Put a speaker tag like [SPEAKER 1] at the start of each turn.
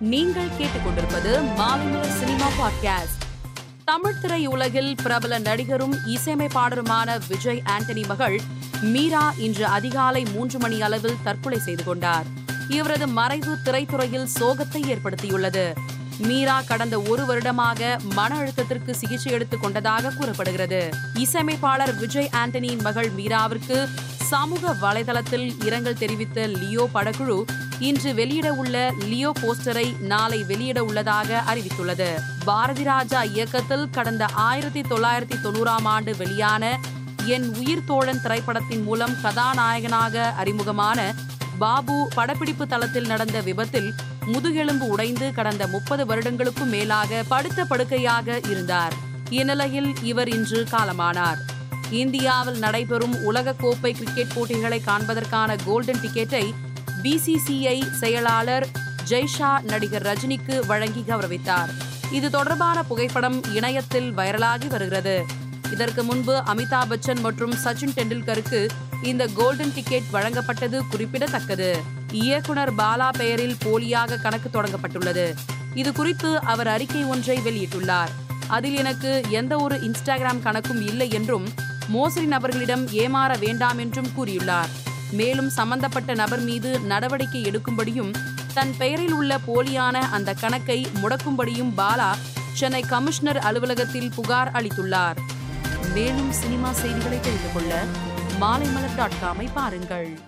[SPEAKER 1] நீங்கள் கேட்டுக்கொண்டிருப்பது Maalaimalar cinema podcast. Tamil திரையுலகில் பிரபல நடிகரும் இசையமைப்பாளருமான விஜய் ஆண்டனி மகள் மீரா இன்று அதிகாலை மூன்று மணி அளவில் தற்கொலை செய்து கொண்டார். இவரது மறைவு திரைத்துறையில் சோகத்தை ஏற்படுத்தியுள்ளது. மீரா கடந்த ஒரு வருடமாக மன அழுத்தத்திற்கு சிகிச்சை எடுத்துக் கொண்டதாக கூறப்படுகிறது. இசையமைப்பாளர் விஜய் ஆண்டனியின் மகள் மீராவிற்கு சமூக வலைதளத்தில் இரங்கல் தெரிவித்த லியோ படக்குழு இன்று வெளியிட உள்ள லியோ போஸ்டரை நாளை வெளியிட உள்ளதாக அறிவித்துள்ளது. பாரதி ராஜா இயக்கத்தில் கடந்த ஆயிரத்தி தொள்ளாயிரத்தி தொண்ணூறாம் ஆண்டு வெளியான என் உயிர் தோழன் திரைப்படத்தின் மூலம் கதாநாயகனாக அறிமுகமான பாபு படப்பிடிப்பு தளத்தில் நடந்த விபத்தில் முதுகெலும்பு உடைந்து கடந்த முப்பது வருடங்களுக்கும் மேலாக படுத்த படுக்கையாக இருந்தார். இந்நிலையில் இவர் இன்று காலமானார். இந்தியாவில் நடைபெறும் உலகக்கோப்பை கிரிக்கெட் போட்டிகளை காண்பதற்கான கோல்டன் டிக்கெட்டை பிசிசிஐ செயலாளர் ஜெய்ஷா நடிகர் ரஜினிக்கு வழங்கி கௌரவித்தார். இது தொடர்பான புகைப்படம் இணையத்தில் வைரலாகி வருகிறது. இதற்கு முன்பு அமிதாப் பச்சன் மற்றும் சச்சின் டெண்டுல்கருக்கு இந்த கோல்டன் டிக்கெட் வழங்கப்பட்டது குறிப்பிடத்தக்கது. இயக்குனர் பாலா பெயரில் போலியாக கணக்கு தொடங்கப்பட்டுள்ளது. இது குறித்து அவர் அறிக்கை ஒன்றை வெளியிட்டுள்ளார். அதில் எனக்கு எந்த ஒரு இன்ஸ்டாகிராம் கணக்கும் இல்லை என்றும் மோசடி நபர்களிடம் ஏமாற வேண்டாம் என்றும் கூறியுள்ளார். மேலும் சம்பந்தப்பட்ட நபர் மீது நடவடிக்கை எடுக்கும்படியும் தன் பெயரில் உள்ள போலியான அந்த கணக்கை முடக்கும்படியும் பாலா சென்னை கமிஷனர் அலுவலகத்தில் புகார் அளித்துள்ளார். மேலும் சினிமா செய்திகளை தெரிந்து கொள்ள மாலைமலர் டாட் காமை பாருங்கள்.